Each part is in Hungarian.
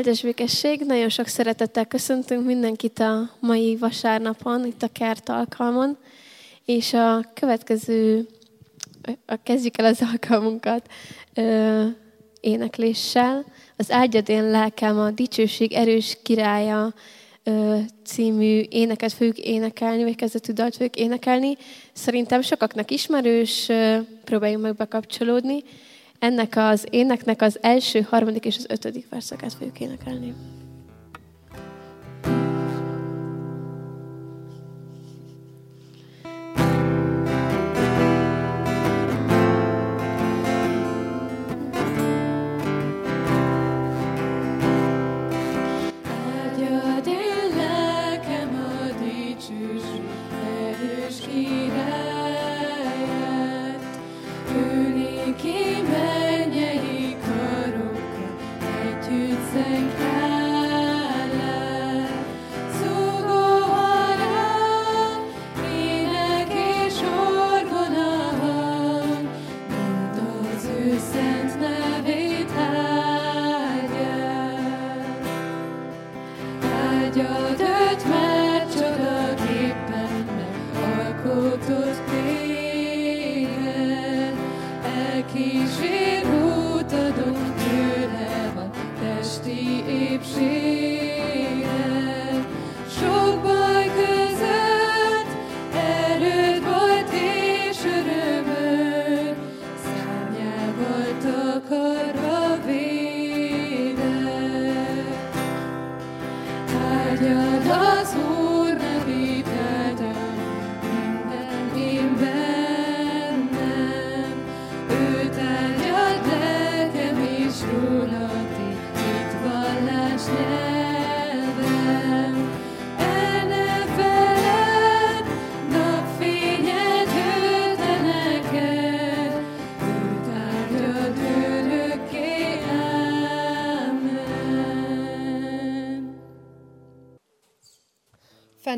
Áldás békesség, nagyon sok szeretettel köszöntünk mindenkit a mai vasárnapon, itt a kert alkalmon, és a következő, a kezdjük el az alkalmunkat ö, énekléssel. Az Áldjad én lelkem a dicsőség erős királya ö, című éneket fogjuk énekelni, vagy kezdetű dalt fogjuk énekelni. Szerintem sokaknak ismerős, ö, próbáljunk meg bekapcsolódni. Ennek az éneknek az első, harmadik és az ötödik verszakát fogjuk énekelni.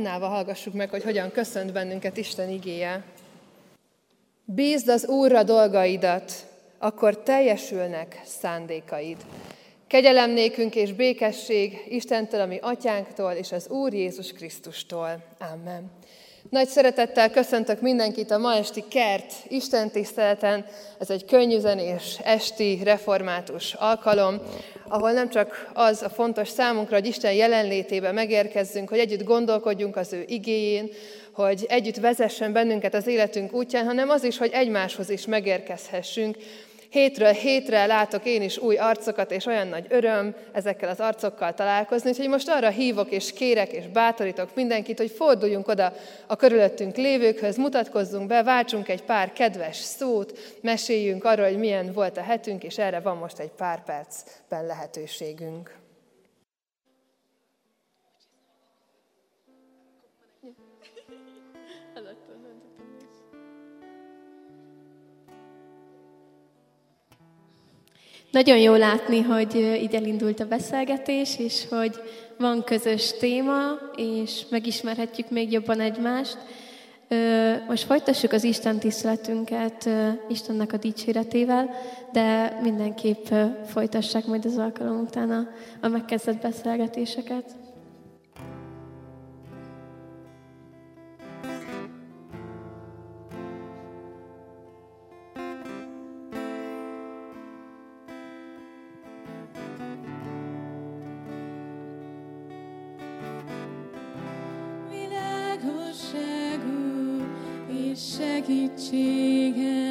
Fennállva hallgassuk meg, hogy hogyan köszönt bennünket Isten igéje. Bízd az Úrra dolgaidat, akkor teljesülnek szándékaid. Kegyelem nékünk és békesség Istentől, ami atyánktól és az Úr Jézus Krisztustól. Amen. Nagy szeretettel köszöntök mindenkit a ma esti kert Isten tiszteleten. Ez egy könnyűzenés esti református alkalom, ahol nem csak az a fontos számunkra, hogy Isten jelenlétébe megérkezzünk, hogy együtt gondolkodjunk az ő igéjén, hogy együtt vezessen bennünket az életünk útján, hanem az is, hogy egymáshoz is megérkezhessünk, Hétről hétre látok én is új arcokat, és olyan nagy öröm ezekkel az arcokkal találkozni, úgyhogy most arra hívok és kérek és bátorítok mindenkit, hogy forduljunk oda a körülöttünk lévőkhöz, mutatkozzunk be, váltsunk egy pár kedves szót, meséljünk arról, hogy milyen volt a hetünk, és erre van most egy pár percben lehetőségünk. Nagyon jó látni, hogy így elindult a beszélgetés, és hogy van közös téma, és megismerhetjük még jobban egymást. Most folytassuk az Isten tiszteletünket Istennek a dicséretével, de mindenképp folytassák majd az alkalom után a, a megkezdett beszélgetéseket. Segítségem,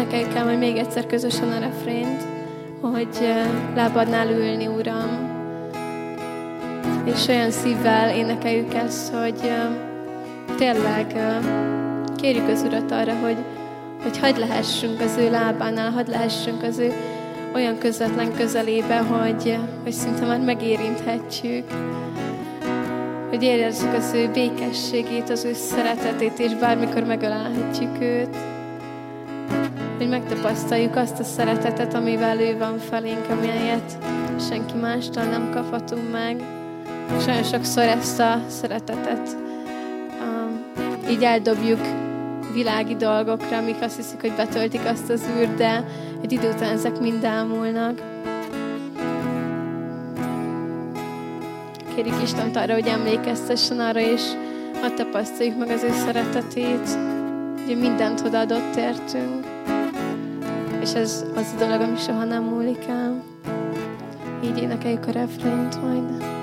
énekeljük el majd még egyszer közösen a refrént, hogy lábadnál ülni, Uram. És olyan szívvel énekeljük ezt, hogy tényleg kérjük az Urat arra, hogy, hogy hagyd lehessünk az ő lábánál, hagyd lehessünk az ő olyan közvetlen közelébe, hogy, hogy szinte már megérinthetjük, hogy érezzük az ő békességét, az ő szeretetét, és bármikor megölelhetjük őt hogy megtapasztaljuk azt a szeretetet, amivel ő van felénk, amelyet senki mástól nem kaphatunk meg. És nagyon sokszor ezt a szeretetet um, így eldobjuk világi dolgokra, amik azt hiszik, hogy betöltik azt az űrt, de egy idő után ezek mind elmúlnak. Kérjük Istent arra, hogy emlékeztessen arra, és hadd tapasztaljuk meg az ő szeretetét, hogy mindent odaadott értünk és ez az a dolog, ami soha nem múlik el. Így énekeljük a refrént majd.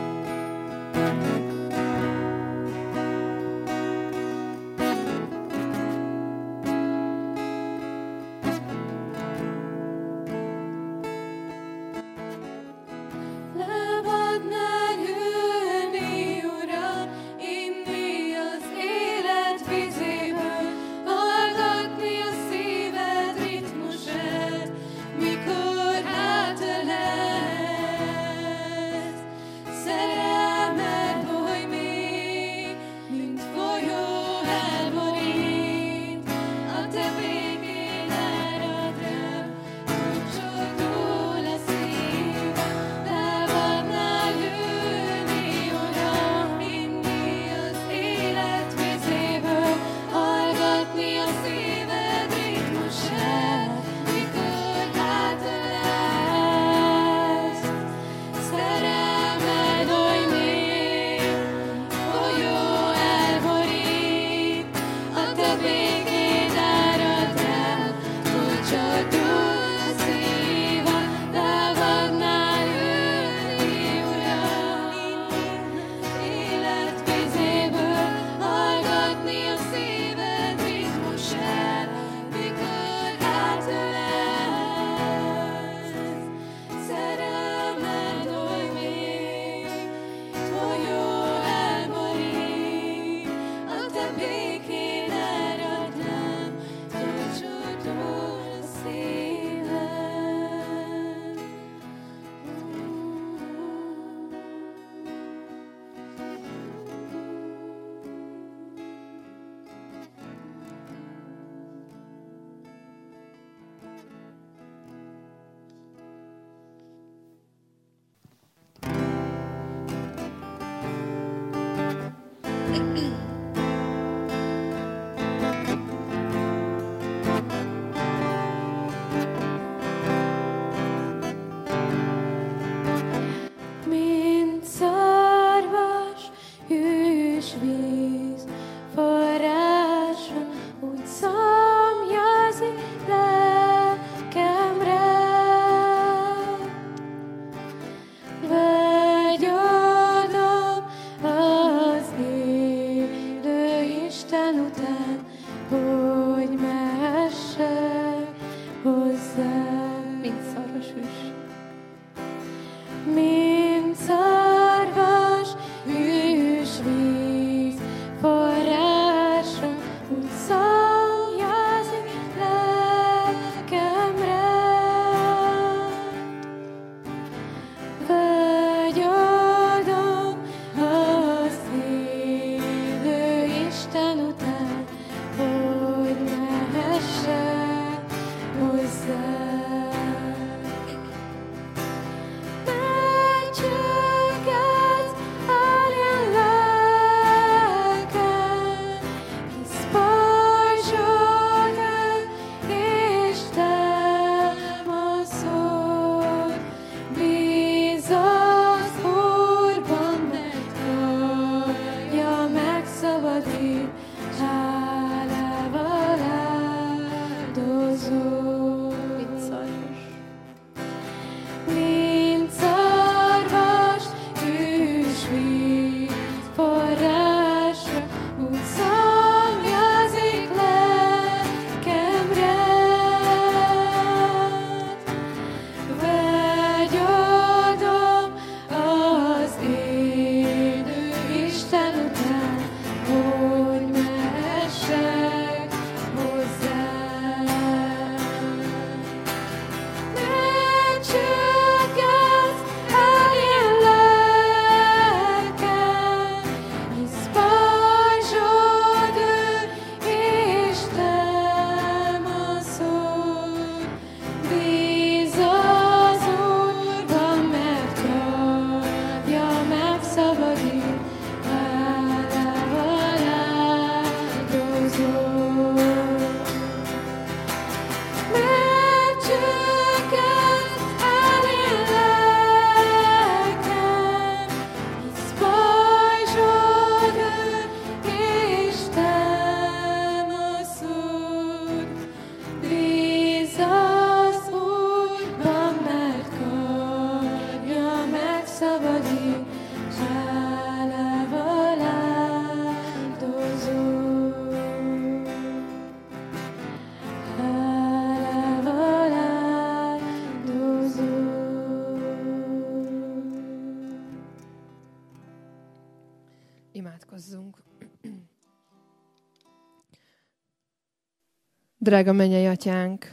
Drága mennyei atyánk,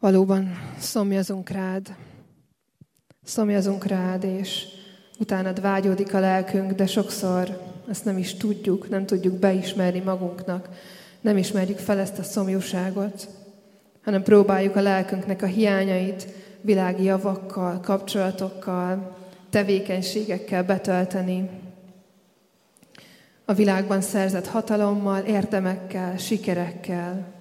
valóban szomjazunk rád. Szomjazunk rád, és utánad vágyódik a lelkünk, de sokszor ezt nem is tudjuk, nem tudjuk beismerni magunknak, nem ismerjük fel ezt a szomjúságot, hanem próbáljuk a lelkünknek a hiányait világi javakkal, kapcsolatokkal, tevékenységekkel betölteni, a világban szerzett hatalommal, érdemekkel, sikerekkel.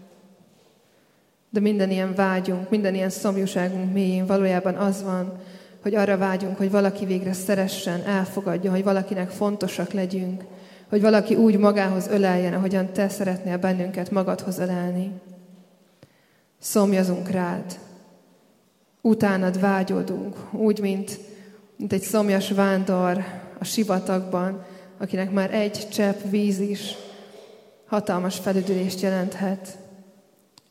De minden ilyen vágyunk, minden ilyen szomjúságunk mélyén valójában az van, hogy arra vágyunk, hogy valaki végre szeressen, elfogadja, hogy valakinek fontosak legyünk, hogy valaki úgy magához öleljen, ahogyan te szeretnél bennünket magadhoz ölelni. Szomjazunk rád, utánad vágyódunk, úgy, mint, mint egy szomjas vándor a sivatagban, akinek már egy csepp víz is hatalmas felüdülést jelenthet.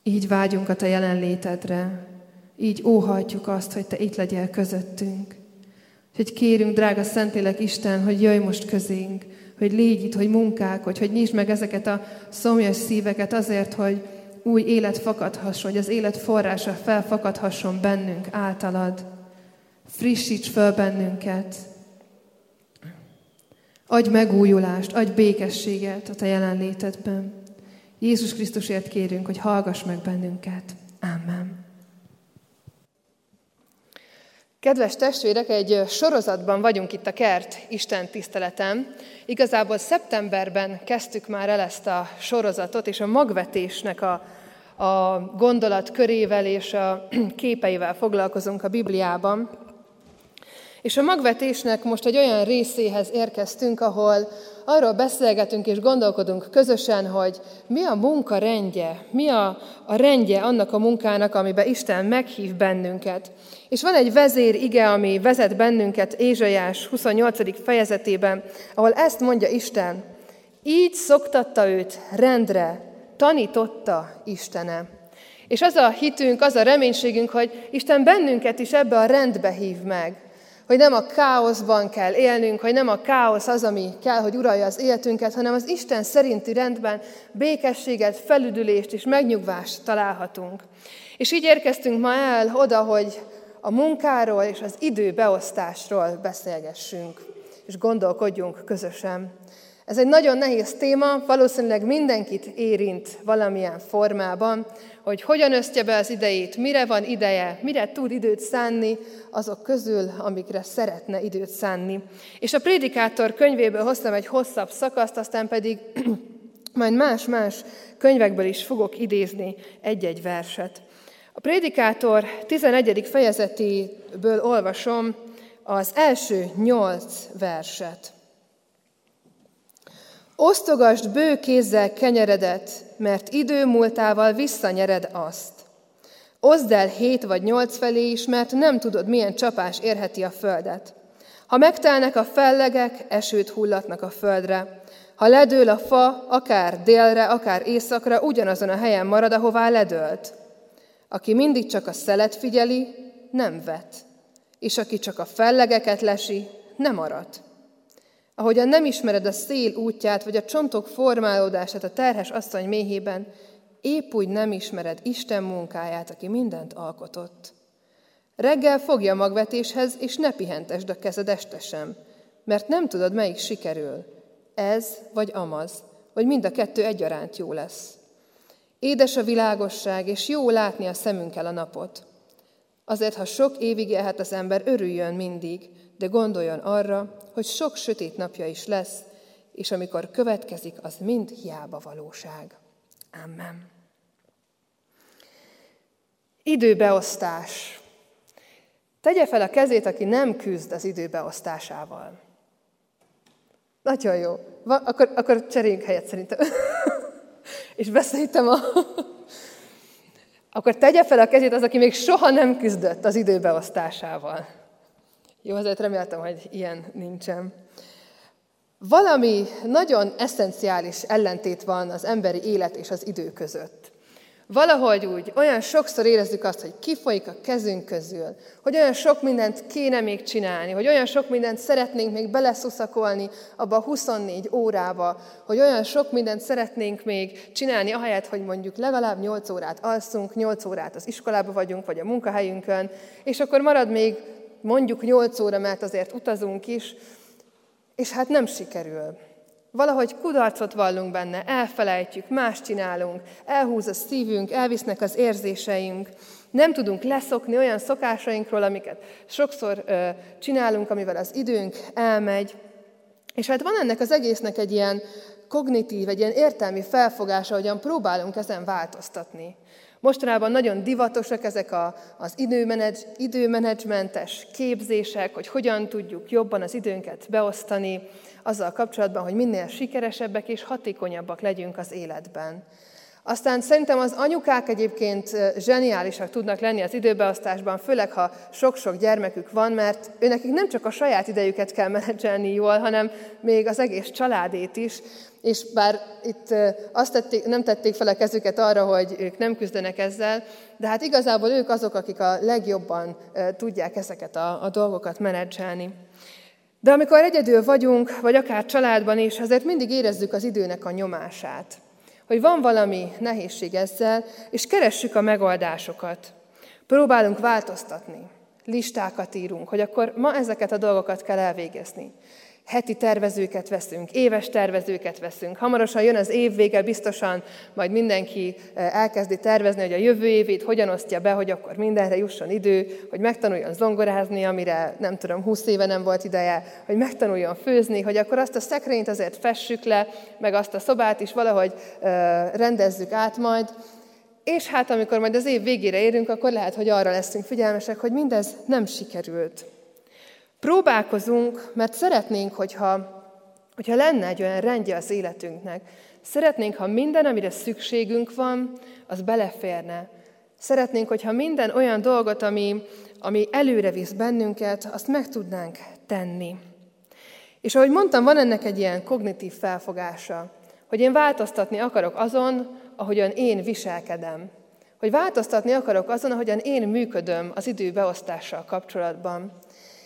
Így vágyunk a Te jelenlétedre, így óhajtjuk azt, hogy Te itt legyél közöttünk. Hogy kérünk, drága Szentlélek Isten, hogy jöjj most közénk, hogy légy itt, hogy munkálkodj, hogy nyisd meg ezeket a szomjas szíveket azért, hogy új élet fakadhasson, hogy az élet forrása felfakadhasson bennünk általad. Frissíts föl bennünket, Adj megújulást, adj békességet a Te jelenlétedben. Jézus Krisztusért kérünk, hogy hallgass meg bennünket. Amen. Kedves testvérek, egy sorozatban vagyunk itt a Kert Isten tiszteletem. Igazából szeptemberben kezdtük már el ezt a sorozatot, és a magvetésnek a, a gondolat körével és a képeivel foglalkozunk a Bibliában. És a magvetésnek most egy olyan részéhez érkeztünk, ahol arról beszélgetünk és gondolkodunk közösen, hogy mi a munka rendje, mi a, a rendje annak a munkának, amiben Isten meghív bennünket. És van egy vezér ige, ami vezet bennünket Ézsajás 28. fejezetében, ahol ezt mondja Isten, így szoktatta őt rendre, tanította Istene. És az a hitünk, az a reménységünk, hogy Isten bennünket is ebbe a rendbe hív meg. Hogy nem a káoszban kell élnünk, hogy nem a káosz az, ami kell, hogy uralja az életünket, hanem az Isten szerinti rendben békességet, felüdülést és megnyugvást találhatunk. És így érkeztünk ma el oda, hogy a munkáról és az időbeosztásról beszélgessünk, és gondolkodjunk közösen. Ez egy nagyon nehéz téma, valószínűleg mindenkit érint valamilyen formában, hogy hogyan ösztje be az idejét, mire van ideje, mire tud időt szánni azok közül, amikre szeretne időt szánni. És a Prédikátor könyvéből hoztam egy hosszabb szakaszt, aztán pedig majd más-más könyvekből is fogok idézni egy-egy verset. A Prédikátor 11. fejezetéből olvasom az első nyolc verset. Osztogasd bő kézzel kenyeredet, mert idő múltával visszanyered azt. Oszd el hét vagy nyolc felé is, mert nem tudod, milyen csapás érheti a földet. Ha megtelnek a fellegek, esőt hullatnak a földre. Ha ledől a fa, akár délre, akár északra, ugyanazon a helyen marad, ahová ledőlt. Aki mindig csak a szelet figyeli, nem vet, és aki csak a fellegeket lesi, nem arat. Ahogyan nem ismered a szél útját, vagy a csontok formálódását a terhes asszony méhében, épp úgy nem ismered Isten munkáját, aki mindent alkotott. Reggel fogja magvetéshez, és ne pihentesd a kezed este sem, mert nem tudod, melyik sikerül. Ez vagy amaz, vagy mind a kettő egyaránt jó lesz. Édes a világosság, és jó látni a szemünkkel a napot. Azért, ha sok évig élhet az ember, örüljön mindig, de gondoljon arra, hogy sok sötét napja is lesz, és amikor következik, az mind hiába valóság. Amen. Időbeosztás. Tegye fel a kezét, aki nem küzd az időbeosztásával. Nagyon jó. Va, akkor, akkor cseréljünk helyet szerintem. És beszéltem a... akkor tegye fel a kezét az, aki még soha nem küzdött az időbeosztásával. Jó, azért reméltem, hogy ilyen nincsen. Valami nagyon eszenciális ellentét van az emberi élet és az idő között. Valahogy úgy, olyan sokszor érezzük azt, hogy kifolyik a kezünk közül, hogy olyan sok mindent kéne még csinálni, hogy olyan sok mindent szeretnénk még beleszuszakolni abba a 24 órába, hogy olyan sok mindent szeretnénk még csinálni, ahelyett, hogy mondjuk legalább 8 órát alszunk, 8 órát az iskolába vagyunk, vagy a munkahelyünkön, és akkor marad még mondjuk 8 óra, mert azért utazunk is, és hát nem sikerül. Valahogy kudarcot vallunk benne, elfelejtjük, más csinálunk, elhúz a szívünk, elvisznek az érzéseink, nem tudunk leszokni olyan szokásainkról, amiket sokszor ö, csinálunk, amivel az időnk elmegy. És hát van ennek az egésznek egy ilyen kognitív, egy ilyen értelmi felfogása, hogyan próbálunk ezen változtatni. Mostanában nagyon divatosak ezek a, az időmenedzs, időmenedzsmentes képzések, hogy hogyan tudjuk jobban az időnket beosztani, azzal kapcsolatban, hogy minél sikeresebbek és hatékonyabbak legyünk az életben. Aztán szerintem az anyukák egyébként zseniálisak tudnak lenni az időbeosztásban, főleg ha sok-sok gyermekük van, mert őnekik nem csak a saját idejüket kell menedzselni jól, hanem még az egész családét is. És bár itt azt tették, nem tették fel a kezüket arra, hogy ők nem küzdenek ezzel, de hát igazából ők azok, akik a legjobban tudják ezeket a, a dolgokat menedzselni. De amikor egyedül vagyunk, vagy akár családban is, azért mindig érezzük az időnek a nyomását. Hogy van valami nehézség ezzel, és keressük a megoldásokat. Próbálunk változtatni. Listákat írunk, hogy akkor ma ezeket a dolgokat kell elvégezni heti tervezőket veszünk, éves tervezőket veszünk. Hamarosan jön az év vége, biztosan majd mindenki eh, elkezdi tervezni, hogy a jövő évét hogyan osztja be, hogy akkor mindenre jusson idő, hogy megtanuljon zongorázni, amire nem tudom, 20 éve nem volt ideje, hogy megtanuljon főzni, hogy akkor azt a szekrényt azért fessük le, meg azt a szobát is valahogy eh, rendezzük át majd, és hát amikor majd az év végére érünk, akkor lehet, hogy arra leszünk figyelmesek, hogy mindez nem sikerült. Próbálkozunk, mert szeretnénk, hogyha, hogyha lenne egy olyan rendje az életünknek. Szeretnénk, ha minden, amire szükségünk van, az beleférne. Szeretnénk, hogyha minden olyan dolgot, ami, ami előre visz bennünket, azt meg tudnánk tenni. És ahogy mondtam, van ennek egy ilyen kognitív felfogása, hogy én változtatni akarok azon, ahogyan én viselkedem. Hogy változtatni akarok azon, ahogyan én működöm az idő beosztással kapcsolatban.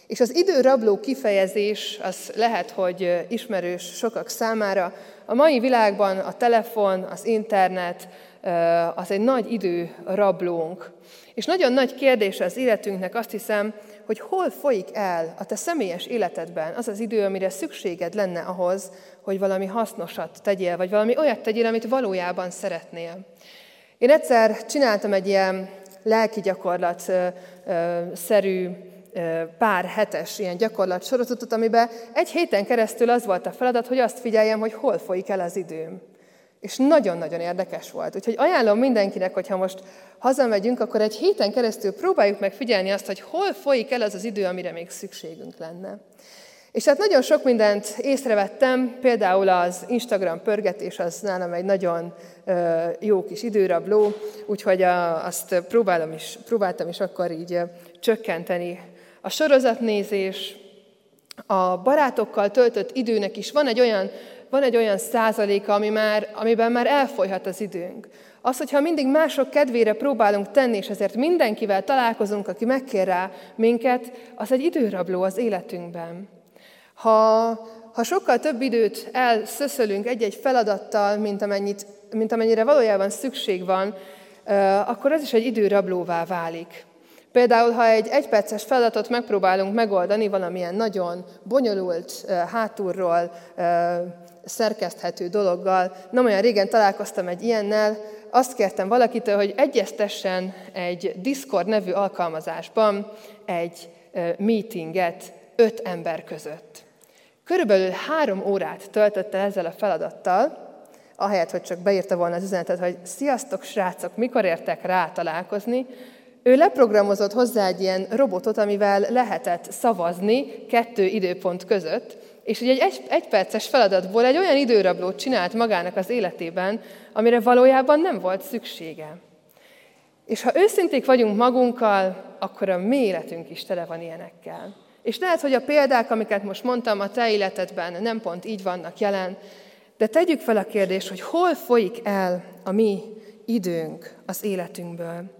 És az időrabló kifejezés az lehet, hogy ismerős sokak számára. A mai világban a telefon, az internet az egy nagy időrablónk. És nagyon nagy kérdés az életünknek azt hiszem, hogy hol folyik el a te személyes életedben az az idő, amire szükséged lenne ahhoz, hogy valami hasznosat tegyél, vagy valami olyat tegyél, amit valójában szeretnél. Én egyszer csináltam egy ilyen lelki gyakorlat szerű pár hetes ilyen gyakorlat sorozatot, amiben egy héten keresztül az volt a feladat, hogy azt figyeljem, hogy hol folyik el az időm. És nagyon-nagyon érdekes volt. Úgyhogy ajánlom mindenkinek, hogyha most hazamegyünk, akkor egy héten keresztül próbáljuk meg figyelni azt, hogy hol folyik el az az idő, amire még szükségünk lenne. És hát nagyon sok mindent észrevettem, például az Instagram pörgetés az nálam egy nagyon jó kis időrabló, úgyhogy azt próbálom is, próbáltam is akkor így csökkenteni. A sorozatnézés, a barátokkal töltött időnek is van egy olyan, van egy olyan százaléka, ami már, amiben már elfolyhat az időnk. Az, hogyha mindig mások kedvére próbálunk tenni, és ezért mindenkivel találkozunk, aki megkér rá minket, az egy időrabló az életünkben. Ha, ha sokkal több időt elszöszölünk egy-egy feladattal, mint, amennyit, mint amennyire valójában szükség van, akkor ez is egy időrablóvá válik. Például, ha egy egyperces feladatot megpróbálunk megoldani valamilyen nagyon bonyolult, hátulról szerkeszthető dologgal, nem olyan régen találkoztam egy ilyennel, azt kértem valakitől, hogy egyeztessen egy Discord nevű alkalmazásban egy meetinget öt ember között. Körülbelül három órát töltötte ezzel a feladattal, ahelyett, hogy csak beírta volna az üzenetet, hogy sziasztok srácok, mikor értek rá találkozni, ő leprogramozott hozzá egy ilyen robotot, amivel lehetett szavazni kettő időpont között, és ugye egy, egy egyperces feladatból egy olyan időrablót csinált magának az életében, amire valójában nem volt szüksége. És ha őszinték vagyunk magunkkal, akkor a mi életünk is tele van ilyenekkel. És lehet, hogy a példák, amiket most mondtam, a te életedben nem pont így vannak jelen, de tegyük fel a kérdést, hogy hol folyik el a mi időnk az életünkből.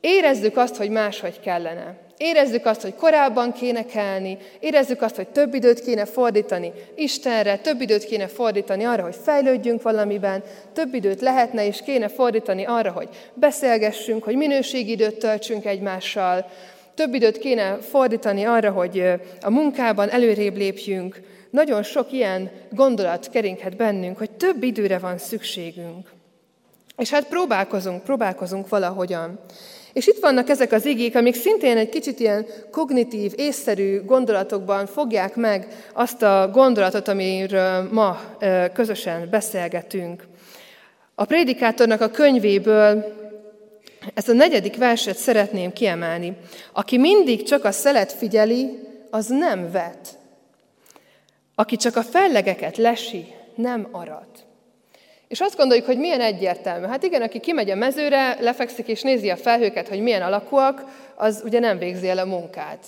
Érezzük azt, hogy máshogy kellene. Érezzük azt, hogy korábban kéne kelni, érezzük azt, hogy több időt kéne fordítani Istenre, több időt kéne fordítani arra, hogy fejlődjünk valamiben, több időt lehetne és kéne fordítani arra, hogy beszélgessünk, hogy minőségidőt töltsünk egymással, több időt kéne fordítani arra, hogy a munkában előrébb lépjünk. Nagyon sok ilyen gondolat keringhet bennünk, hogy több időre van szükségünk. És hát próbálkozunk, próbálkozunk valahogyan. És itt vannak ezek az igék, amik szintén egy kicsit ilyen kognitív, észszerű gondolatokban fogják meg azt a gondolatot, amiről ma közösen beszélgetünk. A prédikátornak a könyvéből ezt a negyedik verset szeretném kiemelni. Aki mindig csak a szelet figyeli, az nem vet. Aki csak a fellegeket lesi, nem arat. És azt gondoljuk, hogy milyen egyértelmű. Hát igen, aki kimegy a mezőre, lefekszik és nézi a felhőket, hogy milyen alakúak, az ugye nem végzi el a munkát.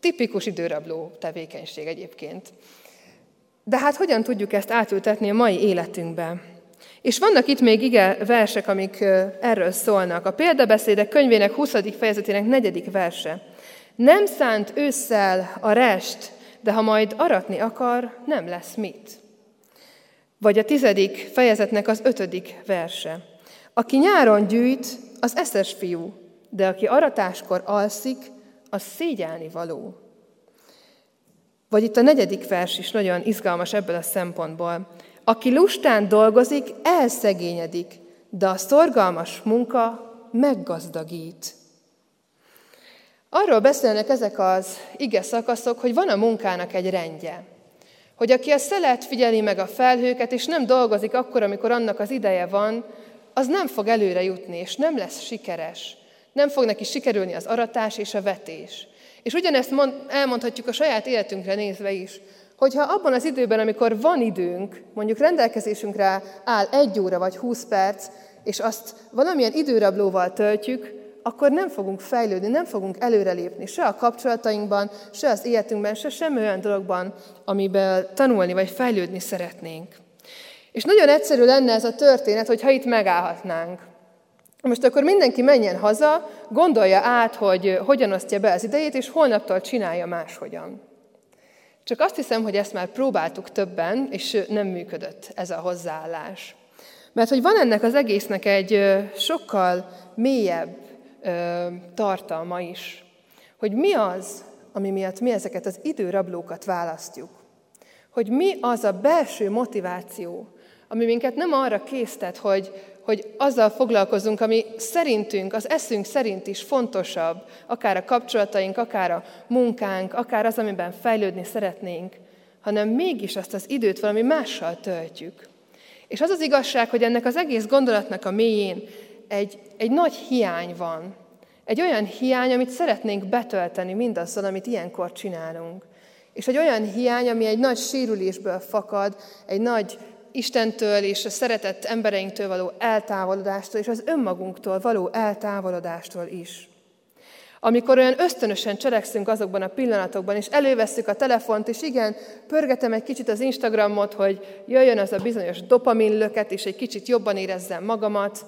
Tipikus időrabló tevékenység egyébként. De hát hogyan tudjuk ezt átültetni a mai életünkbe? És vannak itt még ige versek, amik erről szólnak. A példabeszédek könyvének 20. fejezetének negyedik verse. Nem szánt ősszel a rest, de ha majd aratni akar, nem lesz mit. Vagy a tizedik fejezetnek az ötödik verse. Aki nyáron gyűjt, az eszes fiú, de aki aratáskor alszik, az szégyelni való. Vagy itt a negyedik vers is nagyon izgalmas ebből a szempontból. Aki lustán dolgozik, elszegényedik, de a szorgalmas munka meggazdagít. Arról beszélnek ezek az ige szakaszok, hogy van a munkának egy rendje. Hogy aki a szelet figyeli meg a felhőket, és nem dolgozik akkor, amikor annak az ideje van, az nem fog előre jutni, és nem lesz sikeres. Nem fog neki sikerülni az aratás és a vetés. És ugyanezt mond, elmondhatjuk a saját életünkre nézve is, hogyha abban az időben, amikor van időnk, mondjuk rendelkezésünkre áll egy óra vagy húsz perc, és azt valamilyen időrablóval töltjük, akkor nem fogunk fejlődni, nem fogunk előrelépni, se a kapcsolatainkban, se az életünkben, se semmi olyan dologban, amiben tanulni vagy fejlődni szeretnénk. És nagyon egyszerű lenne ez a történet, hogyha itt megállhatnánk. Most akkor mindenki menjen haza, gondolja át, hogy hogyan osztja be az idejét, és holnaptól csinálja máshogyan. Csak azt hiszem, hogy ezt már próbáltuk többen, és nem működött ez a hozzáállás. Mert hogy van ennek az egésznek egy sokkal mélyebb tartalma is, hogy mi az, ami miatt mi ezeket az időrablókat választjuk. Hogy mi az a belső motiváció, ami minket nem arra késztet, hogy, hogy azzal foglalkozunk, ami szerintünk, az eszünk szerint is fontosabb, akár a kapcsolataink, akár a munkánk, akár az, amiben fejlődni szeretnénk, hanem mégis azt az időt valami mással töltjük. És az az igazság, hogy ennek az egész gondolatnak a mélyén egy, egy nagy hiány van. Egy olyan hiány, amit szeretnénk betölteni mindazzal, amit ilyenkor csinálunk. És egy olyan hiány, ami egy nagy sérülésből fakad, egy nagy Istentől és a szeretett embereinktől való eltávolodástól, és az önmagunktól való eltávolodástól is. Amikor olyan ösztönösen cselekszünk azokban a pillanatokban, és elővesszük a telefont, és igen, pörgetem egy kicsit az Instagramot, hogy jöjjön az a bizonyos dopamin löket, és egy kicsit jobban érezzem magamat,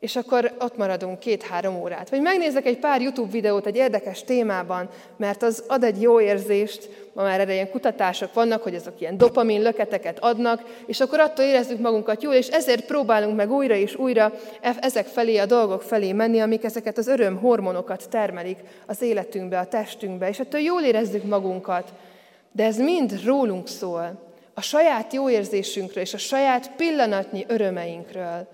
és akkor ott maradunk két-három órát. Vagy megnézek egy pár YouTube videót egy érdekes témában, mert az ad egy jó érzést, ma már erre ilyen kutatások vannak, hogy azok ilyen dopamin löketeket adnak, és akkor attól érezzük magunkat jól, és ezért próbálunk meg újra és újra e- ezek felé, a dolgok felé menni, amik ezeket az öröm hormonokat termelik az életünkbe, a testünkbe, és ettől jól érezzük magunkat. De ez mind rólunk szól, a saját jó érzésünkről és a saját pillanatnyi örömeinkről.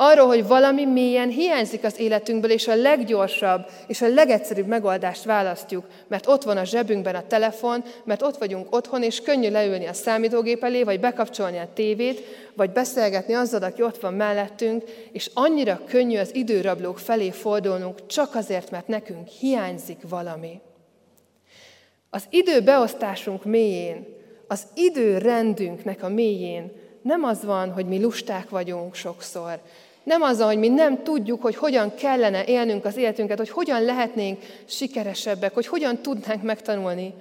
Arról, hogy valami mélyen hiányzik az életünkből, és a leggyorsabb és a legegyszerűbb megoldást választjuk, mert ott van a zsebünkben a telefon, mert ott vagyunk otthon, és könnyű leülni a számítógép elé, vagy bekapcsolni a tévét, vagy beszélgetni azzal, aki ott van mellettünk, és annyira könnyű az időrablók felé fordulnunk, csak azért, mert nekünk hiányzik valami. Az időbeosztásunk mélyén, az időrendünknek a mélyén nem az van, hogy mi lusták vagyunk sokszor, nem az, hogy mi nem tudjuk, hogy hogyan kellene élnünk az életünket, hogy hogyan lehetnénk sikeresebbek, hogy hogyan tudnánk megtanulni,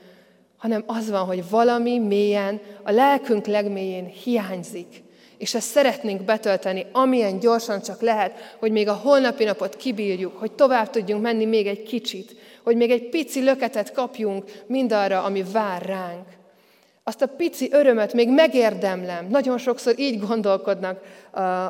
hanem az van, hogy valami mélyen, a lelkünk legmélyén hiányzik. És ezt szeretnénk betölteni, amilyen gyorsan csak lehet, hogy még a holnapi napot kibírjuk, hogy tovább tudjunk menni még egy kicsit, hogy még egy pici löketet kapjunk mindarra, ami vár ránk azt a pici örömöt még megérdemlem. Nagyon sokszor így gondolkodnak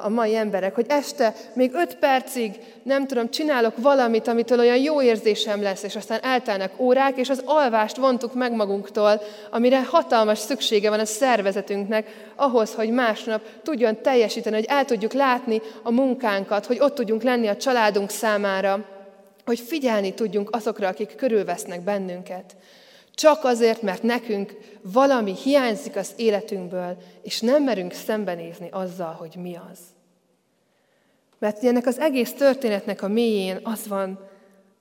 a, mai emberek, hogy este még öt percig, nem tudom, csinálok valamit, amitől olyan jó érzésem lesz, és aztán eltelnek órák, és az alvást vontuk meg magunktól, amire hatalmas szüksége van a szervezetünknek, ahhoz, hogy másnap tudjon teljesíteni, hogy el tudjuk látni a munkánkat, hogy ott tudjunk lenni a családunk számára, hogy figyelni tudjunk azokra, akik körülvesznek bennünket. Csak azért, mert nekünk valami hiányzik az életünkből, és nem merünk szembenézni azzal, hogy mi az. Mert ennek az egész történetnek a mélyén az van,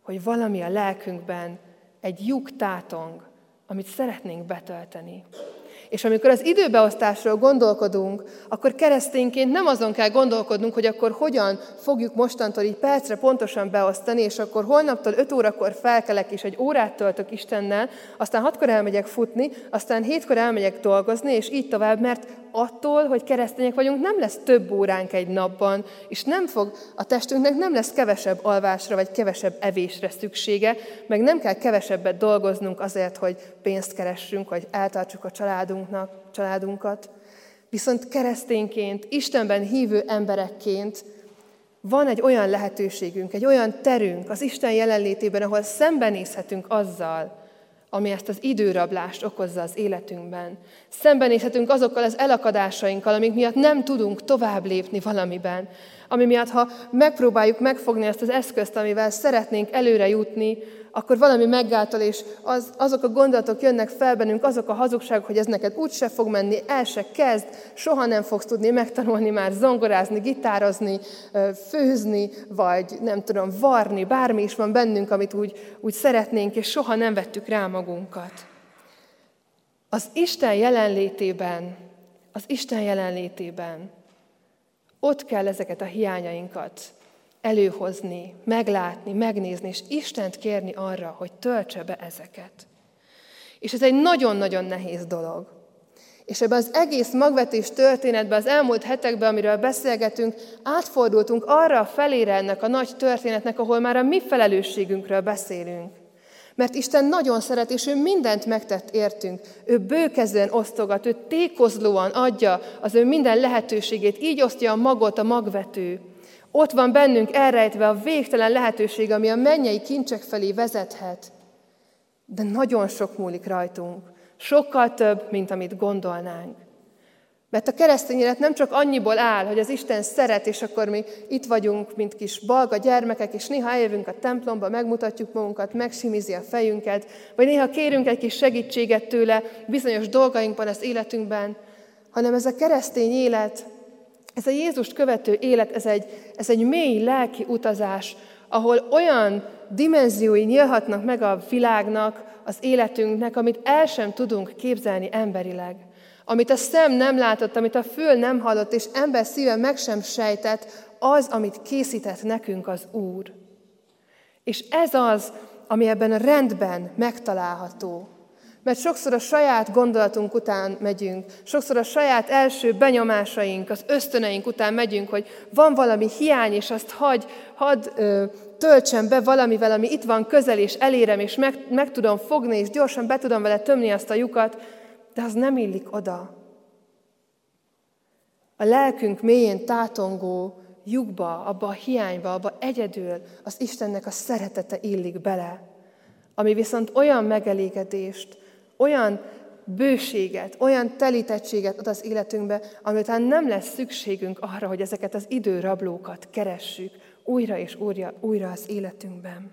hogy valami a lelkünkben egy lyuk tátong, amit szeretnénk betölteni. És amikor az időbeosztásról gondolkodunk, akkor keresztényként nem azon kell gondolkodnunk, hogy akkor hogyan fogjuk mostantól így percre pontosan beosztani, és akkor holnaptól 5 órakor felkelek, és egy órát töltök Istennel, aztán hatkor elmegyek futni, aztán hétkor elmegyek dolgozni, és így tovább, mert attól, hogy keresztények vagyunk, nem lesz több óránk egy napban, és nem fog, a testünknek nem lesz kevesebb alvásra, vagy kevesebb evésre szüksége, meg nem kell kevesebbet dolgoznunk azért, hogy pénzt keressünk, vagy eltartsuk a családunknak, családunkat. Viszont keresztényként, Istenben hívő emberekként van egy olyan lehetőségünk, egy olyan terünk az Isten jelenlétében, ahol szembenézhetünk azzal, ami ezt az időrablást okozza az életünkben. Szembenézhetünk azokkal az elakadásainkkal, amik miatt nem tudunk tovább lépni valamiben. Ami miatt, ha megpróbáljuk megfogni ezt az eszközt, amivel szeretnénk előre jutni, akkor valami meggátol, és az, azok a gondolatok jönnek fel bennünk, azok a hazugságok, hogy ez neked úgy se fog menni, el se kezd, soha nem fogsz tudni megtanulni már zongorázni, gitározni, főzni, vagy nem tudom, varni, bármi is van bennünk, amit úgy, úgy szeretnénk, és soha nem vettük rá magunkat. Az Isten jelenlétében, az Isten jelenlétében ott kell ezeket a hiányainkat előhozni, meglátni, megnézni, és Istent kérni arra, hogy töltse be ezeket. És ez egy nagyon-nagyon nehéz dolog. És ebben az egész magvetés történetben, az elmúlt hetekben, amiről beszélgetünk, átfordultunk arra a felére ennek a nagy történetnek, ahol már a mi felelősségünkről beszélünk. Mert Isten nagyon szeret, és ő mindent megtett értünk. Ő bőkezően osztogat, ő tékozlóan adja az ő minden lehetőségét, így osztja a magot a magvető. Ott van bennünk elrejtve a végtelen lehetőség, ami a mennyei kincsek felé vezethet. De nagyon sok múlik rajtunk. Sokkal több, mint amit gondolnánk. Mert a keresztény élet nem csak annyiból áll, hogy az Isten szeret, és akkor mi itt vagyunk, mint kis balga gyermekek, és néha eljövünk a templomba, megmutatjuk magunkat, megsimizi a fejünket, vagy néha kérünk egy kis segítséget tőle bizonyos dolgainkban az életünkben, hanem ez a keresztény élet ez a Jézust követő élet, ez egy, ez egy mély lelki utazás, ahol olyan dimenziói nyílhatnak meg a világnak, az életünknek, amit el sem tudunk képzelni emberileg. Amit a szem nem látott, amit a fül nem hallott, és ember szíve meg sem sejtett, az, amit készített nekünk az Úr. És ez az, ami ebben a rendben megtalálható. Mert sokszor a saját gondolatunk után megyünk, sokszor a saját első benyomásaink, az ösztöneink után megyünk, hogy van valami hiány, és azt hagy, hadd töltsem be valamivel, ami itt van közel, és elérem, és meg, meg tudom fogni, és gyorsan be tudom vele tömni azt a lyukat, de az nem illik oda. A lelkünk mélyén tátongó lyukba, abba a hiányba, abba egyedül az Istennek a szeretete illik bele, ami viszont olyan megelégedést, olyan bőséget, olyan telítettséget ad az életünkbe, amitán nem lesz szükségünk arra, hogy ezeket az időrablókat keressük újra és újra, újra az életünkben.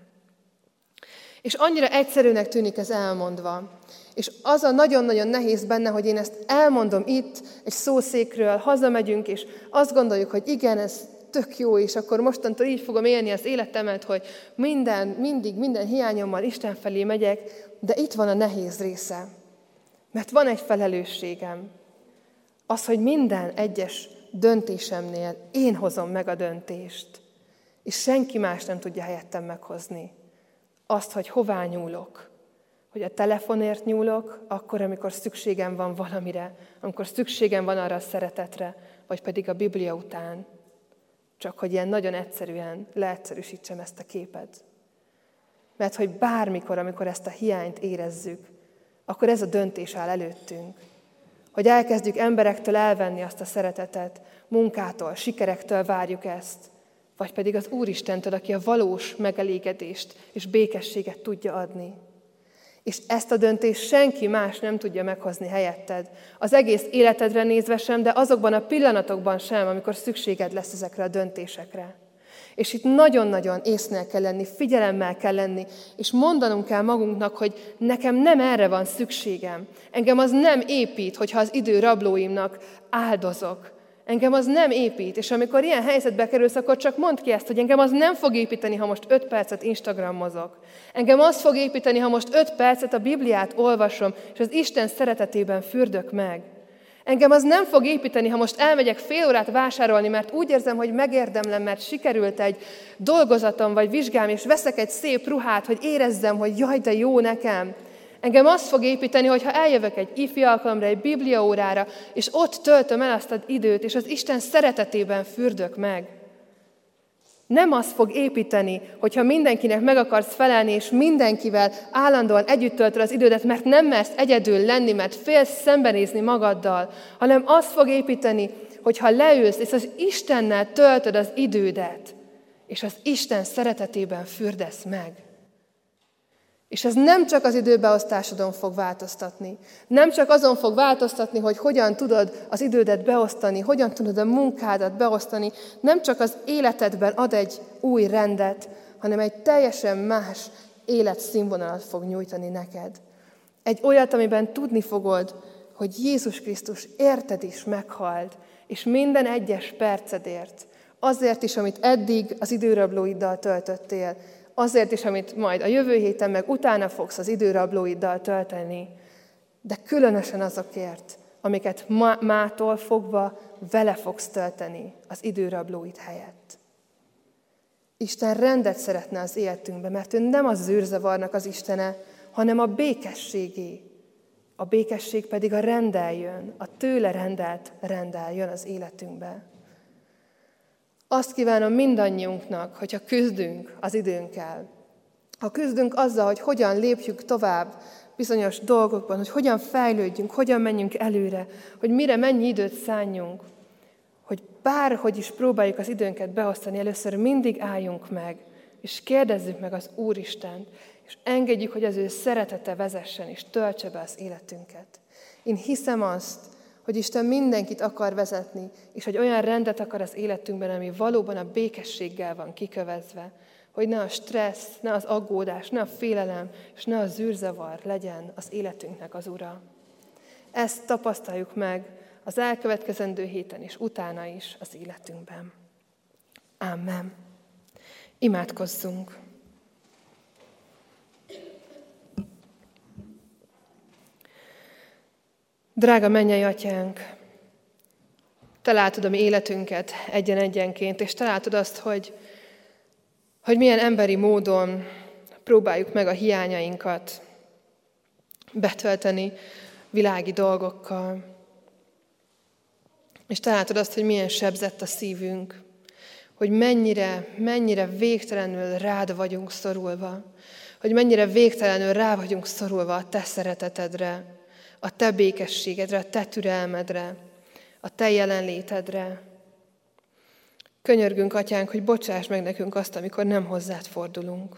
És annyira egyszerűnek tűnik ez elmondva. És az a nagyon-nagyon nehéz benne, hogy én ezt elmondom itt, egy szószékről, hazamegyünk, és azt gondoljuk, hogy igen, ez tök jó, és akkor mostantól így fogom élni az életemet, hogy minden, mindig, minden hiányommal Isten felé megyek, de itt van a nehéz része. Mert van egy felelősségem. Az, hogy minden egyes döntésemnél én hozom meg a döntést, és senki más nem tudja helyettem meghozni. Azt, hogy hová nyúlok. Hogy a telefonért nyúlok, akkor, amikor szükségem van valamire, amikor szükségem van arra a szeretetre, vagy pedig a Biblia után. Csak hogy ilyen nagyon egyszerűen leegyszerűsítsem ezt a képet. Mert hogy bármikor, amikor ezt a hiányt érezzük, akkor ez a döntés áll előttünk. Hogy elkezdjük emberektől elvenni azt a szeretetet, munkától, sikerektől várjuk ezt, vagy pedig az Úristentől, aki a valós megelégedést és békességet tudja adni. És ezt a döntést senki más nem tudja meghozni helyetted. Az egész életedre nézve sem, de azokban a pillanatokban sem, amikor szükséged lesz ezekre a döntésekre. És itt nagyon-nagyon észnél kell lenni, figyelemmel kell lenni, és mondanunk kell magunknak, hogy nekem nem erre van szükségem. Engem az nem épít, hogyha az idő rablóimnak áldozok. Engem az nem épít, és amikor ilyen helyzetbe kerülsz, akkor csak mondd ki ezt, hogy engem az nem fog építeni, ha most öt percet Instagramozok. Engem az fog építeni, ha most öt percet a Bibliát olvasom, és az Isten szeretetében fürdök meg. Engem az nem fog építeni, ha most elmegyek fél órát vásárolni, mert úgy érzem, hogy megérdemlem, mert sikerült egy dolgozatom vagy vizsgám, és veszek egy szép ruhát, hogy érezzem, hogy jaj, de jó nekem. Engem azt fog építeni, hogyha eljövök egy ifi alkalomra, egy bibliaórára, és ott töltöm el azt az időt, és az Isten szeretetében fürdök meg. Nem az fog építeni, hogyha mindenkinek meg akarsz felelni, és mindenkivel állandóan együtt töltöd az idődet, mert nem mersz egyedül lenni, mert félsz szembenézni magaddal, hanem az fog építeni, hogyha leülsz, és az Istennel töltöd az idődet, és az Isten szeretetében fürdesz meg. És ez nem csak az időbeosztásodon fog változtatni. Nem csak azon fog változtatni, hogy hogyan tudod az idődet beosztani, hogyan tudod a munkádat beosztani. Nem csak az életedben ad egy új rendet, hanem egy teljesen más életszínvonalat fog nyújtani neked. Egy olyat, amiben tudni fogod, hogy Jézus Krisztus érted is meghalt, és minden egyes percedért, azért is, amit eddig az időrablóiddal töltöttél, azért is, amit majd a jövő héten meg utána fogsz az időrablóiddal tölteni, de különösen azokért, amiket ma, mától fogva vele fogsz tölteni az időrablóid helyett. Isten rendet szeretne az életünkbe, mert ő nem az zűrzavarnak az Istene, hanem a békességé. A békesség pedig a rendel jön, a tőle rendelt rendel jön az életünkbe. Azt kívánom mindannyiunknak, hogyha küzdünk az időnkkel, ha küzdünk azzal, hogy hogyan lépjük tovább bizonyos dolgokban, hogy hogyan fejlődjünk, hogyan menjünk előre, hogy mire mennyi időt szálljunk, hogy bárhogy is próbáljuk az időnket beosztani, először mindig álljunk meg, és kérdezzük meg az Úristent, és engedjük, hogy az ő szeretete vezessen, és töltse be az életünket. Én hiszem azt, hogy Isten mindenkit akar vezetni, és hogy olyan rendet akar az életünkben, ami valóban a békességgel van kikövezve, hogy ne a stressz, ne az aggódás, ne a félelem, és ne a zűrzavar legyen az életünknek az ura. Ezt tapasztaljuk meg az elkövetkezendő héten és utána is az életünkben. Amen. Imádkozzunk! Drága mennyei atyánk, te látod a mi életünket egyen-egyenként, és te látod azt, hogy, hogy milyen emberi módon próbáljuk meg a hiányainkat betölteni világi dolgokkal. És te látod azt, hogy milyen sebzett a szívünk, hogy mennyire, mennyire végtelenül rád vagyunk szorulva, hogy mennyire végtelenül rá vagyunk szorulva a te szeretetedre, a te békességedre, a te türelmedre, a te jelenlétedre. Könyörgünk, atyánk, hogy bocsáss meg nekünk azt, amikor nem hozzád fordulunk.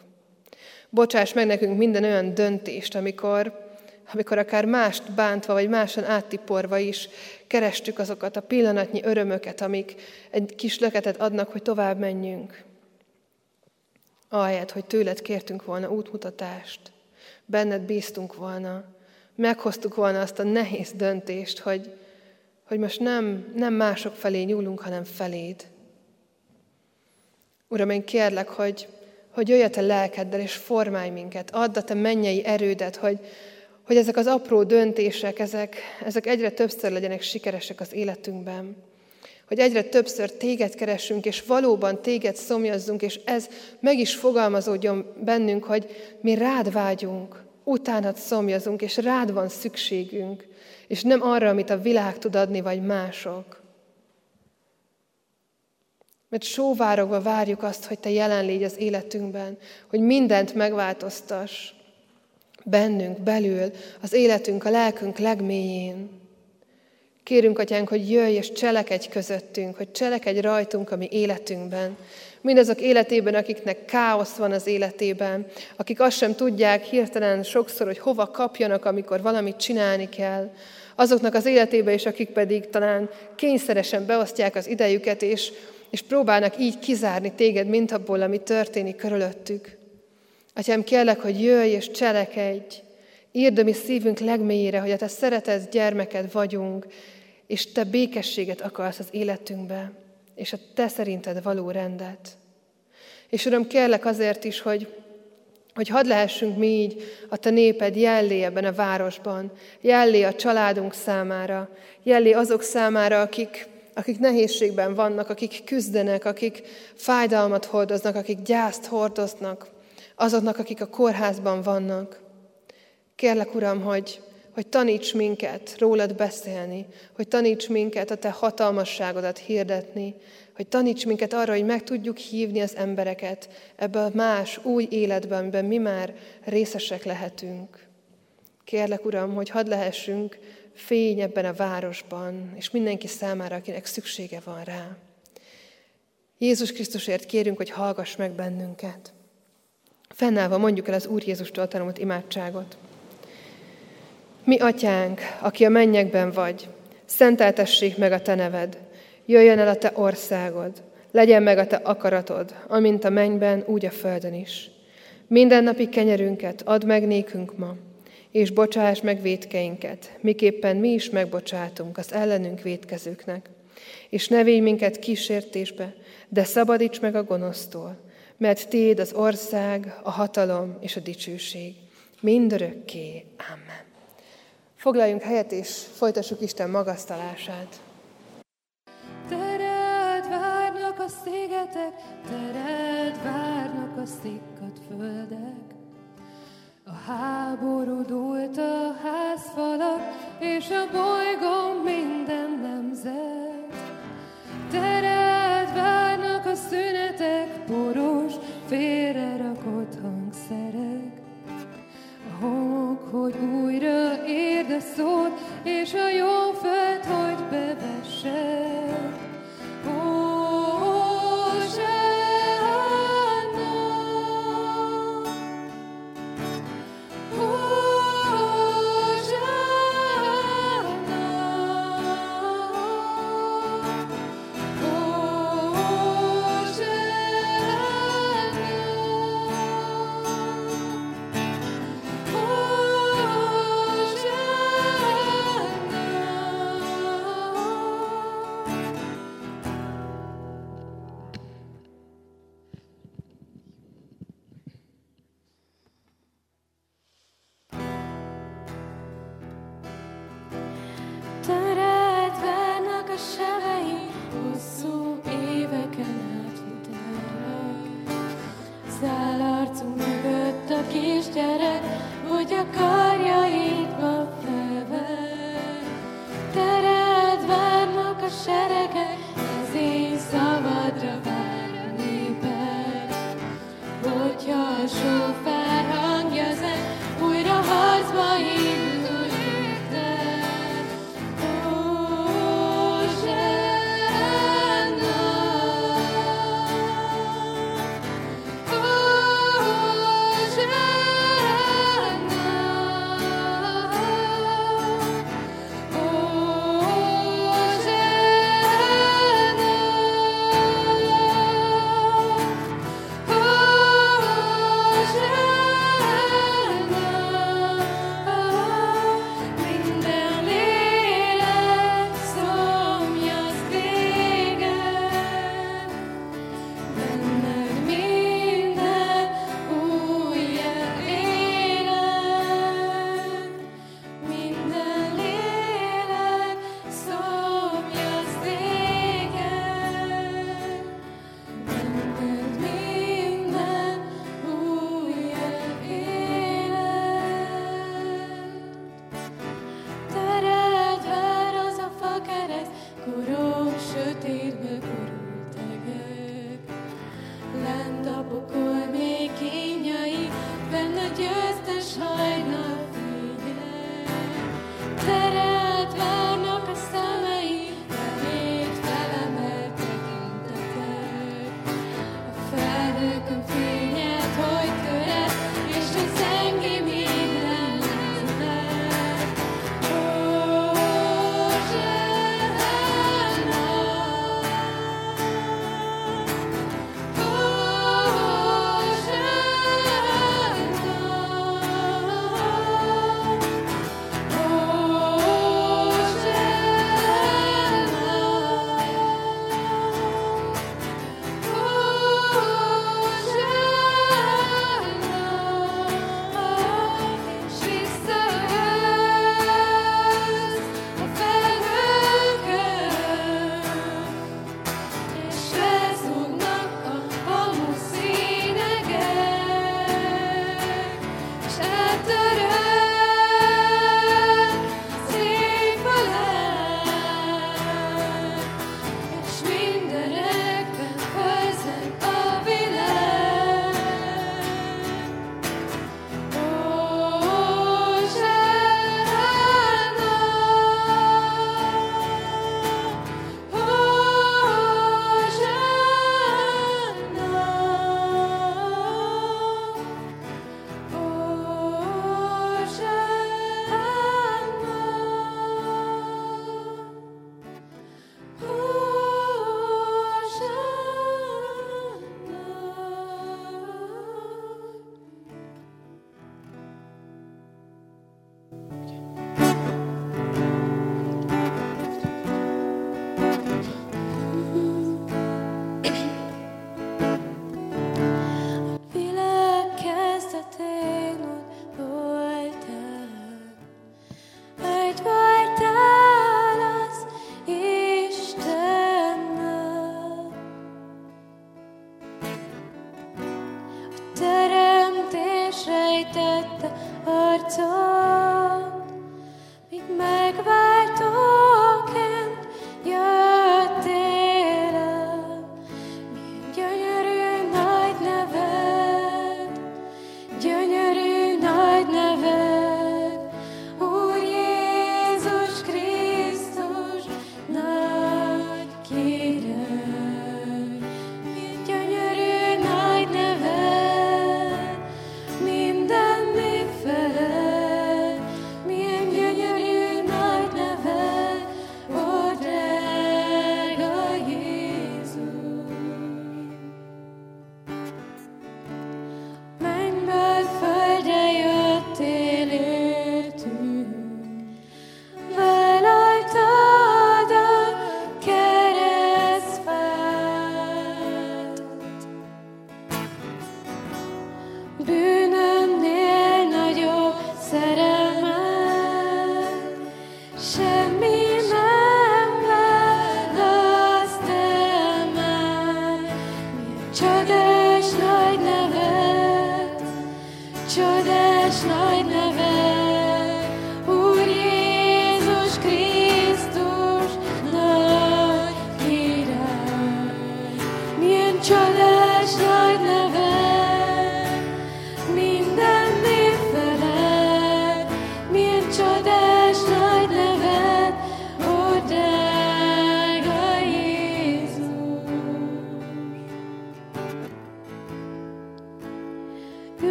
Bocsáss meg nekünk minden olyan döntést, amikor, amikor akár mást bántva, vagy máson áttiporva is kerestük azokat a pillanatnyi örömöket, amik egy kis löketet adnak, hogy tovább menjünk. Ahelyett, hogy tőled kértünk volna útmutatást, benned bíztunk volna, meghoztuk volna azt a nehéz döntést, hogy, hogy most nem, nem mások felé nyúlunk, hanem feléd. Uram, én kérlek, hogy, hogy jöjj a te lelkeddel, és formálj minket. Add a te mennyei erődet, hogy, hogy ezek az apró döntések, ezek, ezek egyre többször legyenek sikeresek az életünkben. Hogy egyre többször téged keresünk, és valóban téged szomjazzunk, és ez meg is fogalmazódjon bennünk, hogy mi rád vágyunk, utánad szomjazunk, és rád van szükségünk, és nem arra, amit a világ tud adni, vagy mások. Mert sóvárogva várjuk azt, hogy Te jelen légy az életünkben, hogy mindent megváltoztass bennünk, belül, az életünk, a lelkünk legmélyén. Kérünk, Atyánk, hogy jöjj és cselekedj közöttünk, hogy cselekedj rajtunk a mi életünkben. Mindazok életében, akiknek káosz van az életében, akik azt sem tudják hirtelen sokszor, hogy hova kapjanak, amikor valamit csinálni kell. Azoknak az életében is, akik pedig talán kényszeresen beosztják az idejüket, és, és próbálnak így kizárni téged, mint abból, ami történik körülöttük. Atyám, kérlek, hogy jöjj és cselekedj, írd a mi szívünk legmélyére, hogy a te szeretett gyermeked vagyunk, és te békességet akarsz az életünkbe, és a te szerinted való rendet. És Uram, kérlek azért is, hogy, hogy hadd lehessünk mi így a te néped jellé ebben a városban, jellé a családunk számára, jellé azok számára, akik, akik nehézségben vannak, akik küzdenek, akik fájdalmat hordoznak, akik gyászt hordoznak, azoknak, akik a kórházban vannak. Kérlek, Uram, hogy, hogy taníts minket rólad beszélni, hogy taníts minket a te hatalmasságodat hirdetni, hogy taníts minket arra, hogy meg tudjuk hívni az embereket ebbe a más, új életben, amiben mi már részesek lehetünk. Kérlek, Uram, hogy hadd lehessünk fény ebben a városban, és mindenki számára, akinek szüksége van rá. Jézus Krisztusért kérünk, hogy hallgass meg bennünket. Fennállva mondjuk el az Úr Jézustól tanult imádságot. Mi atyánk, aki a mennyekben vagy, szenteltessék meg a te neved, jöjjön el a te országod, legyen meg a te akaratod, amint a mennyben, úgy a földön is. Minden napi kenyerünket add meg nékünk ma, és bocsáss meg védkeinket, miképpen mi is megbocsátunk az ellenünk védkezőknek. És ne védj minket kísértésbe, de szabadíts meg a gonosztól, mert Téd az ország, a hatalom és a dicsőség. Mindörökké. Amen. Foglaljunk helyet, és folytassuk Isten magasztalását. Tered várnak a szigetek, tered várnak a szikkat földek. A háború dúlt a házfalak, és a bolygón minden nemzet. Tered várnak a szünetek, poros, félre rakott hangszerek. A homok, hogy újra érd a szót, és a jó föld, hogy bevesse.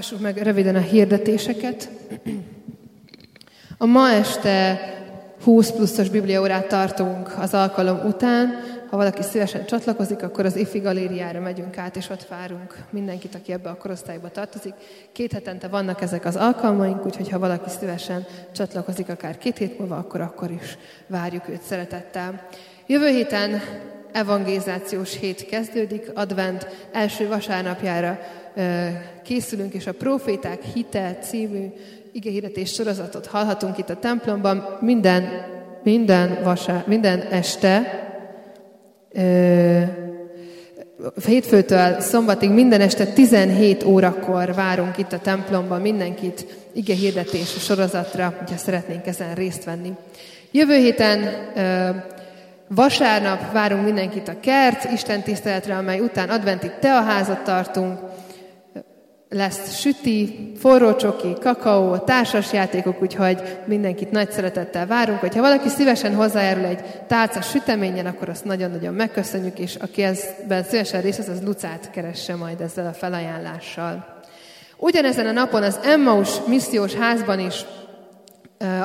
Hallgassuk meg röviden a hirdetéseket. A ma este 20 pluszos bibliaórát tartunk az alkalom után. Ha valaki szívesen csatlakozik, akkor az IFI galériára megyünk át, és ott várunk mindenkit, aki ebbe a korosztályba tartozik. Két hetente vannak ezek az alkalmaink, úgyhogy ha valaki szívesen csatlakozik, akár két hét múlva, akkor akkor is várjuk őt szeretettel. Jövő héten evangélizációs hét kezdődik, advent első vasárnapjára készülünk, és a Proféták hite című igehirdetés sorozatot hallhatunk itt a templomban minden, minden, vasár, minden este, hétfőtől szombatig minden este 17 órakor várunk itt a templomban mindenkit ige hirdetés sorozatra, hogyha szeretnénk ezen részt venni. Jövő héten ö, vasárnap várunk mindenkit a kert, Isten tiszteletre, amely után adventi teaházat tartunk, lesz süti, forró csoki, kakaó, társasjátékok, úgyhogy mindenkit nagy szeretettel várunk. Hogyha valaki szívesen hozzájárul egy tálca süteményen, akkor azt nagyon-nagyon megköszönjük, és aki ezben szívesen részt vesz, az Lucát keresse majd ezzel a felajánlással. Ugyanezen a napon az Emmaus missziós házban is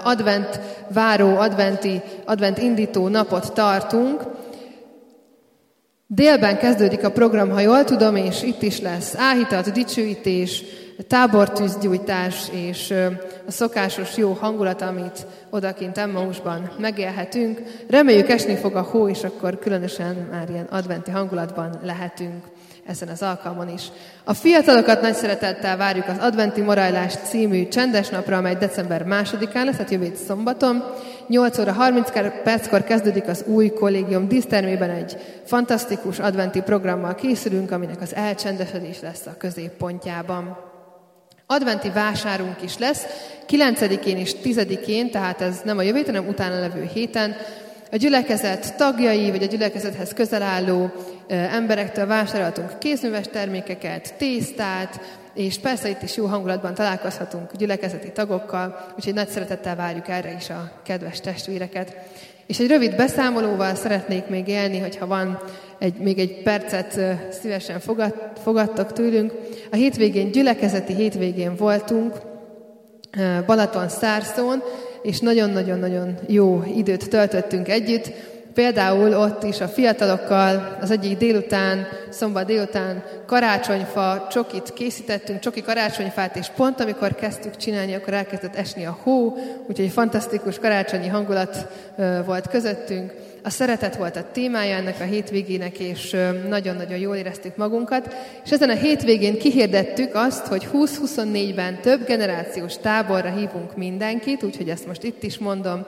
advent váró, adventi, advent indító napot tartunk, Délben kezdődik a program, ha jól tudom, és itt is lesz áhítat, dicsőítés, tábortűzgyújtás és a szokásos jó hangulat, amit odakint Emmausban megélhetünk. Reméljük esni fog a hó, és akkor különösen már ilyen adventi hangulatban lehetünk ezen az alkalmon is. A fiatalokat nagy szeretettel várjuk az Adventi Morajlás című csendes napra, amely december másodikán lesz, tehát jövő szombaton. 8 óra 30 perckor kezdődik az új kollégium dísztermében egy fantasztikus adventi programmal készülünk, aminek az elcsendesedés lesz a középpontjában. Adventi vásárunk is lesz, 9-én és 10-én, tehát ez nem a jövő hanem utána levő héten. A gyülekezet tagjai, vagy a gyülekezethez közel álló emberektől vásároltunk kézműves termékeket, tésztát, és persze itt is jó hangulatban találkozhatunk gyülekezeti tagokkal, úgyhogy nagy szeretettel várjuk erre is a kedves testvéreket. És egy rövid beszámolóval szeretnék még élni, hogyha van egy, még egy percet szívesen fogad, fogadtak tőlünk. A hétvégén, gyülekezeti hétvégén voltunk, Balaton Szárszón, és nagyon-nagyon-nagyon jó időt töltöttünk együtt. Például ott is a fiatalokkal az egyik délután, szombat délután karácsonyfa csokit készítettünk, csoki karácsonyfát, és pont amikor kezdtük csinálni, akkor elkezdett esni a hó, úgyhogy fantasztikus karácsonyi hangulat volt közöttünk. A szeretet volt a témája ennek a hétvégének, és nagyon-nagyon jól éreztük magunkat. És ezen a hétvégén kihirdettük azt, hogy 20-24-ben több generációs táborra hívunk mindenkit, úgyhogy ezt most itt is mondom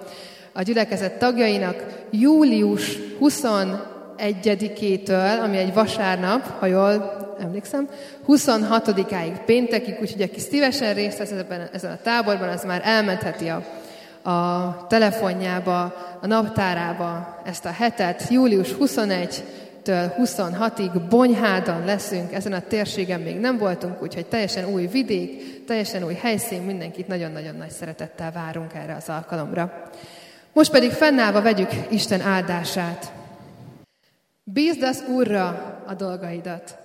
a gyülekezet tagjainak július 21-től, ami egy vasárnap, ha jól emlékszem, 26-áig péntekig, úgyhogy aki szívesen részt vesz ebben, ezen a táborban, az már elmentheti a, a telefonjába, a naptárába ezt a hetet. Július 21 től 26-ig Bonyhádon leszünk, ezen a térségen még nem voltunk, úgyhogy teljesen új vidék, teljesen új helyszín, mindenkit nagyon-nagyon nagy szeretettel várunk erre az alkalomra. Most pedig fennállva vegyük Isten áldását. Bízd az Úrra a dolgaidat,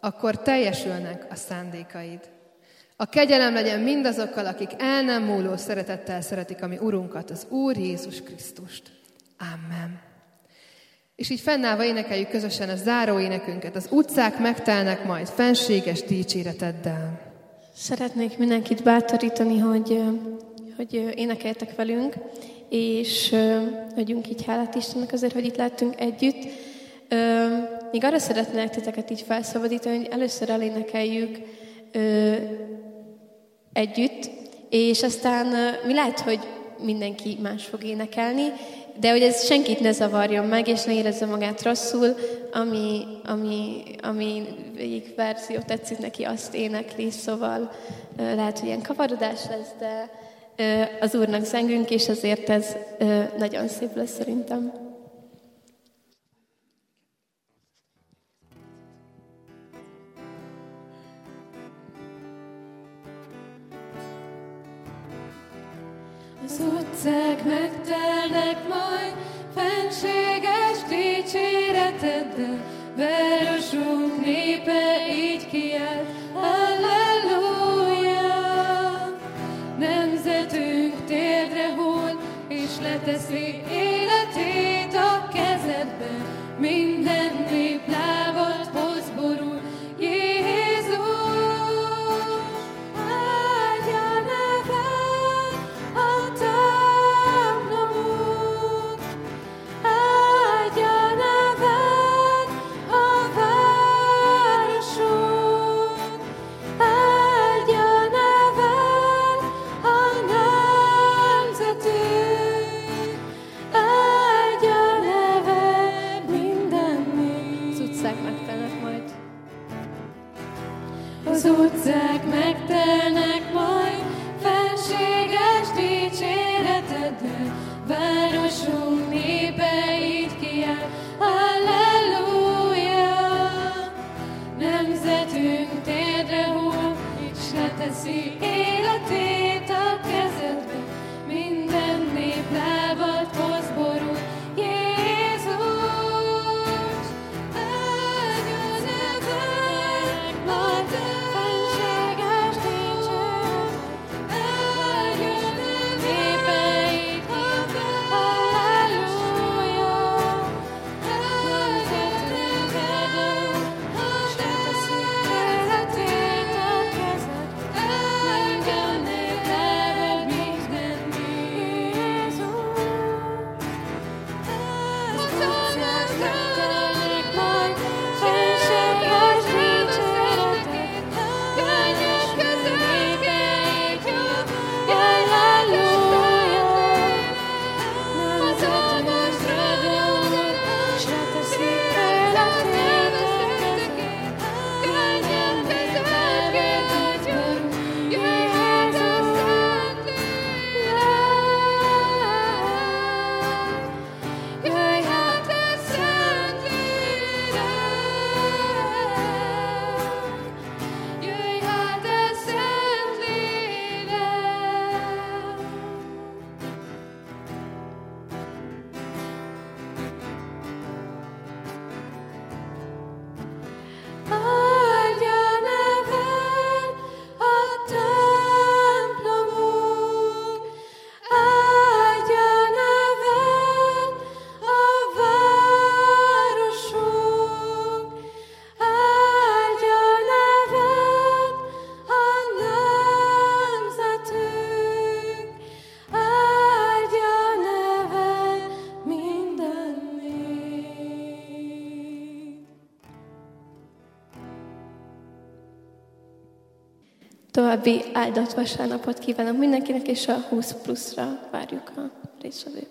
akkor teljesülnek a szándékaid. A kegyelem legyen mindazokkal, akik el nem múló szeretettel szeretik a mi Urunkat, az Úr Jézus Krisztust. Amen. És így fennállva énekeljük közösen a záró énekünket. Az utcák megtelnek majd fenséges dicséreteddel. Szeretnék mindenkit bátorítani, hogy, hogy énekeltek velünk, és adjunk így hálát Istennek azért, hogy itt lettünk együtt. Még arra szeretnék titeket így felszabadítani, hogy először elénekeljük együtt, és aztán mi lehet, hogy mindenki más fog énekelni, de hogy ez senkit ne zavarjon meg, és ne érezze magát rosszul, ami, ami, ami egyik verzió tetszik neki, azt énekli, szóval lehet, hogy ilyen kavarodás lesz, de az Úrnak zengünk, és azért ez nagyon szép lesz szerintem. Utcák megtelnek majd fenséges dicséreteddel, városunk népe így kiáll, leteszi életét a kezedbe, minden nép További áldott vasárnapot kívánok mindenkinek, és a 20 pluszra várjuk a résztvevőket.